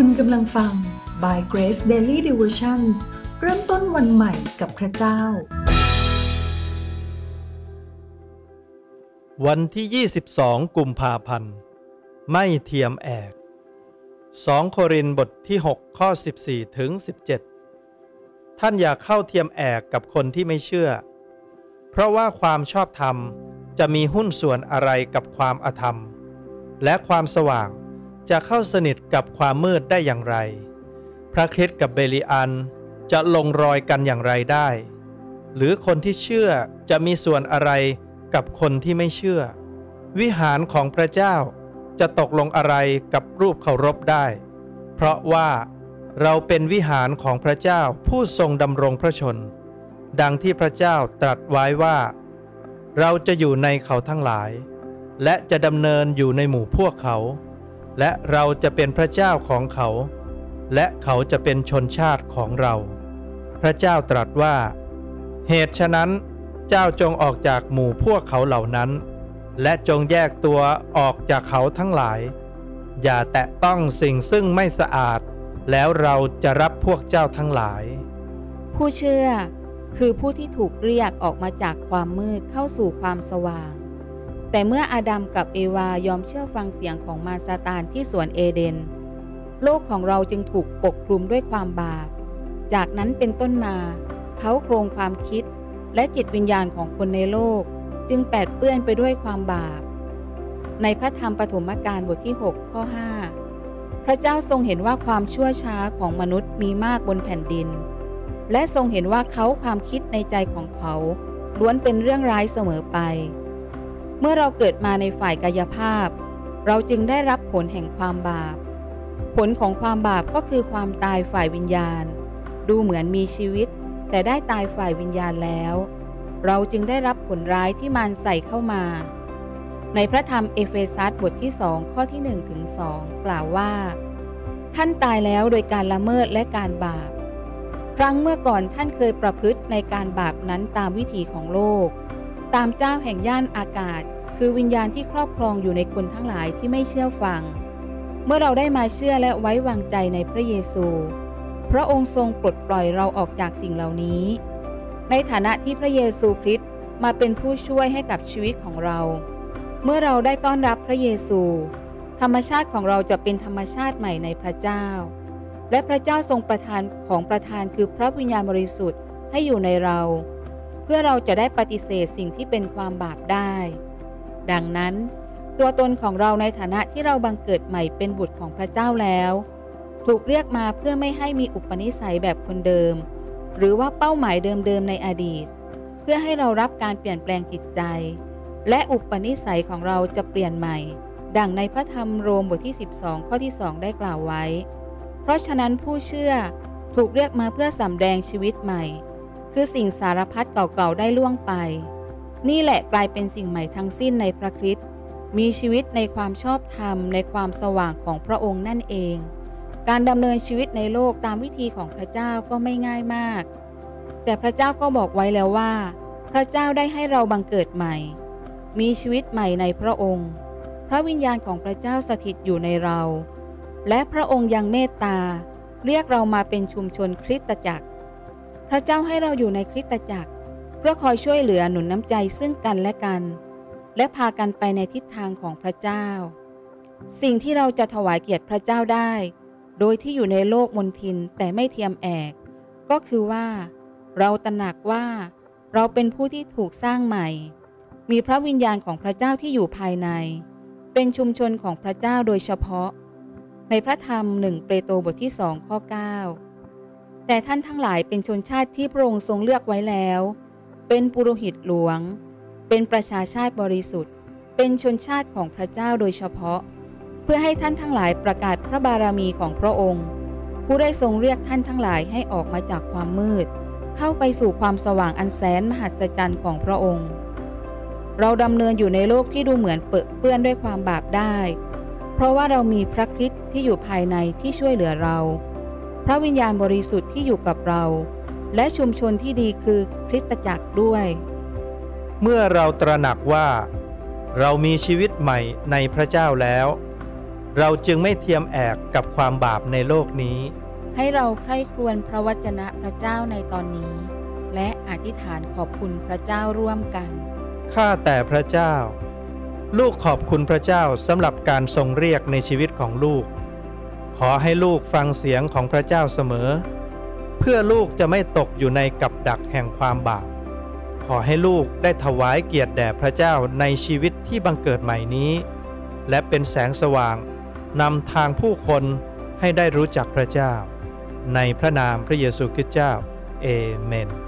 คุณกำลังฟัง By Grace Daily Devotions เริ่มต้นวันใหม่กับพระเจ้า วันที่ 22 กุมภาพันธ์ ไม่เทียมแอก 2 โครินบทที่ 6 ข้อ 14 ถึง 17 ท่านอย่าเข้าเทียมแอกกับคนที่ไม่เชื่อ เพราะว่าความชอบธรรมจะมีหุ้นส่วนอะไรกับความอธรรม และความสว่าง จะเข้าสนิทกับความมืดได้อย่างไร พระคริสต์กับเบลิอันจะลงรอยกันอย่างไรได้ หรือคนที่เชื่อจะมีส่วนอะไรกับคนที่ไม่เชื่อ วิหารของพระเจ้าจะตกลงอะไรกับรูปเคารพได้ เพราะว่าเราเป็นวิหารของพระเจ้าผู้ทรงดำรงพระชน ดังที่พระเจ้าตรัสไว้ว่า เราจะอยู่ในเขาทั้งหลาย และจะดำเนินอยู่ในหมู่พวกเขา และเราจะเป็นพระเจ้าของเขา และเขาจะเป็นชนชาติของเรา พระเจ้าตรัสว่า เหตุฉะนั้น เจ้าจงออกจากหมู่พวกเขาเหล่านั้น และจงแยกตัวออกจากเขาทั้งหลาย อย่าแตะต้องสิ่งซึ่งไม่สะอาด แล้วเราจะรับพวกเจ้าทั้งหลาย ผู้เชื่อคือผู้ที่ถูกเรียกออกมาจากความมืดเข้าสู่ความสว่าง แต่เมื่ออาดัมกับเอวายอมเชื่อฟังเสียงของมารซาตานที่สวนเอเดน โลกของเราจึงถูกปกคลุมด้วยความบาป จากนั้นเป็นต้นมา เขาโครงความคิดและจิตวิญญาณของคนในโลก จึงแปดเปื้อนไปด้วยความบาป ในพระธรรมปฐมกาลบทที่ 6 ข้อ 5 พระเจ้าทรงเห็นว่าความชั่วช้าของมนุษย์มีมากบนแผ่นดิน และทรงเห็นว่าเขาความคิดในใจของเขาล้วนเป็นเรื่องร้ายเสมอไป เมื่อเราเกิดมาในฝ่ายกายภาพ เราจึงได้รับผลแห่งความบาป ผลของความบาปก็คือความตายฝ่ายวิญญาณ ดูเหมือนมีชีวิต แต่ได้ตายฝ่ายวิญญาณแล้ว เราจึงได้รับผลร้ายที่มันใส่เข้ามา ในพระธรรมเอเฟซัสบทที่สองข้อที่1ถึง2กล่าวว่า ท่านตายแล้วโดยการละเมิดและการบาป ครั้งเมื่อก่อนท่านเคยประพฤติในการบาปนั้นตามวิถีของโลก ตามเจ้าแห่งย่านอากาศ คือวิญญาณที่ครอบครองอยู่ในคนทั้งหลายที่ไม่เชื่อฟัง เมื่อเราได้มาเชื่อและไว้วางใจในพระเยซู พระองค์ทรงปลดปล่อยเราออกจากสิ่งเหล่านี้ ในฐานะที่พระเยซูคริสต์มาเป็นผู้ช่วยให้กับชีวิตของเรา เมื่อเราได้ต้อนรับพระเยซู ธรรมชาติของเราจะเป็นธรรมชาติใหม่ในพระเจ้า และพระเจ้าทรงประทานของประทานคือพระวิญญาณบริสุทธิ์ให้อยู่ในเรา เพื่อเราจะได้ปฏิเสธสิ่งที่เป็นความบาปได้ ดังนั้น ตัวตนของเราในฐานะที่เราบังเกิดใหม่เป็นบุตรของพระเจ้าแล้ว ถูกเรียกมาเพื่อไม่ให้มีอุปนิสัยแบบคนเดิม หรือว่าเป้าหมายเดิมๆในอดีต เพื่อให้เรารับการเปลี่ยนแปลงจิตใจ และอุปนิสัยของเราจะเปลี่ยนใหม่ ดังในพระธรรมโรมบทที่ 12 ข้อที่ 2 ได้กล่าวไว้ เพราะฉะนั้นผู้เชื่อถูกเรียกมาเพื่อสำแดงชีวิตใหม่ คือสิ่งสารพัดเก่าๆได้ล่วงไป นี่แหละกลายเป็นสิ่งใหม่ทั้งสิ้นในพระคริสต์มีชีวิตในความชอบธรรมในความสว่างของพระองค์นั่นเอง การดำเนินชีวิตในโลกตามวิธีของพระเจ้าก็ไม่ง่ายมาก แต่พระเจ้าก็บอกไว้แล้วว่า พระเจ้าได้ให้เราบังเกิดใหม่ มีชีวิตใหม่ในพระองค์ พระวิญญาณของพระเจ้าสถิตอยู่ในเรา และพระองค์ยังเมตตา เรียกเรามาเป็นชุมชนคริสตจักร พระเจ้าให้เราอยู่ในคริสตจักร เพื่อคอยช่วยเหลือหนุนน้ำใจซึ่งกันและกัน และพากันไปในทิศทางของพระเจ้า สิ่งที่เราจะถวายเกียรติพระเจ้าได้ โดยที่อยู่ในโลกมนทินแต่ไม่เทียมแอก ก็คือว่า เราตระหนักว่า เราเป็นผู้ที่ถูกสร้างใหม่ มีพระวิญญาณของพระเจ้าที่อยู่ภายใน เป็นชุมชนของพระเจ้าโดยเฉพาะ ในพระธรรมหนึ่งเปโตรบทที่สองข้อ9 แต่ท่านทั้งหลายเป็นชนชาติที่พระองค์ทรงเลือกไว้แล้ว เป็นปุโรหิตหลวง เป็นประชาชาติบริสุทธิ์ เป็นชนชาติของพระเจ้าโดยเฉพาะ เพื่อให้ท่านทั้งหลายประกาศพระบารมีของพระองค์ ผู้ได้ทรงเรียกท่านทั้งหลายให้ออกมาจากความมืด เข้าไปสู่ความสว่างอันแสนมหัศจรรย์ของพระองค์ เราดำเนินอยู่ในโลกที่ดูเหมือนเปื้อเปื้อนด้วยความบาปได้ เพราะว่าเรามีพระคริสต์ที่อยู่ภายในที่ช่วยเหลือเรา พระวิญญาณบริสุทธิ์ที่อยู่กับเรา และชุมชนที่ดีคือคริสตจักรด้วย เมื่อเราตระหนักว่า เรามีชีวิตใหม่ในพระเจ้าแล้ว เราจึงไม่เทียมแอกกับความบาปในโลกนี้ ให้เราใคร่ครวญพระวจนะพระเจ้าในตอนนี้ และอธิษฐานขอบคุณพระเจ้าร่วมกันข้าแต่พระเจ้า ลูกขอบคุณพระเจ้าสำหรับการทรงเรียกในชีวิตของลูก ขอให้ลูกฟังเสียงของพระเจ้าเสมอ เพื่อลูกจะไม่ตกอยู่ในกับดักแห่งความบาป ขอให้ลูกได้ถวายเกียรติแด่พระเจ้าในชีวิตที่บังเกิดใหม่นี้ และเป็นแสงสว่างนำทางผู้คนให้ได้รู้จักพระเจ้า ในพระนามพระเยซูคริสต์เจ้า เอเมน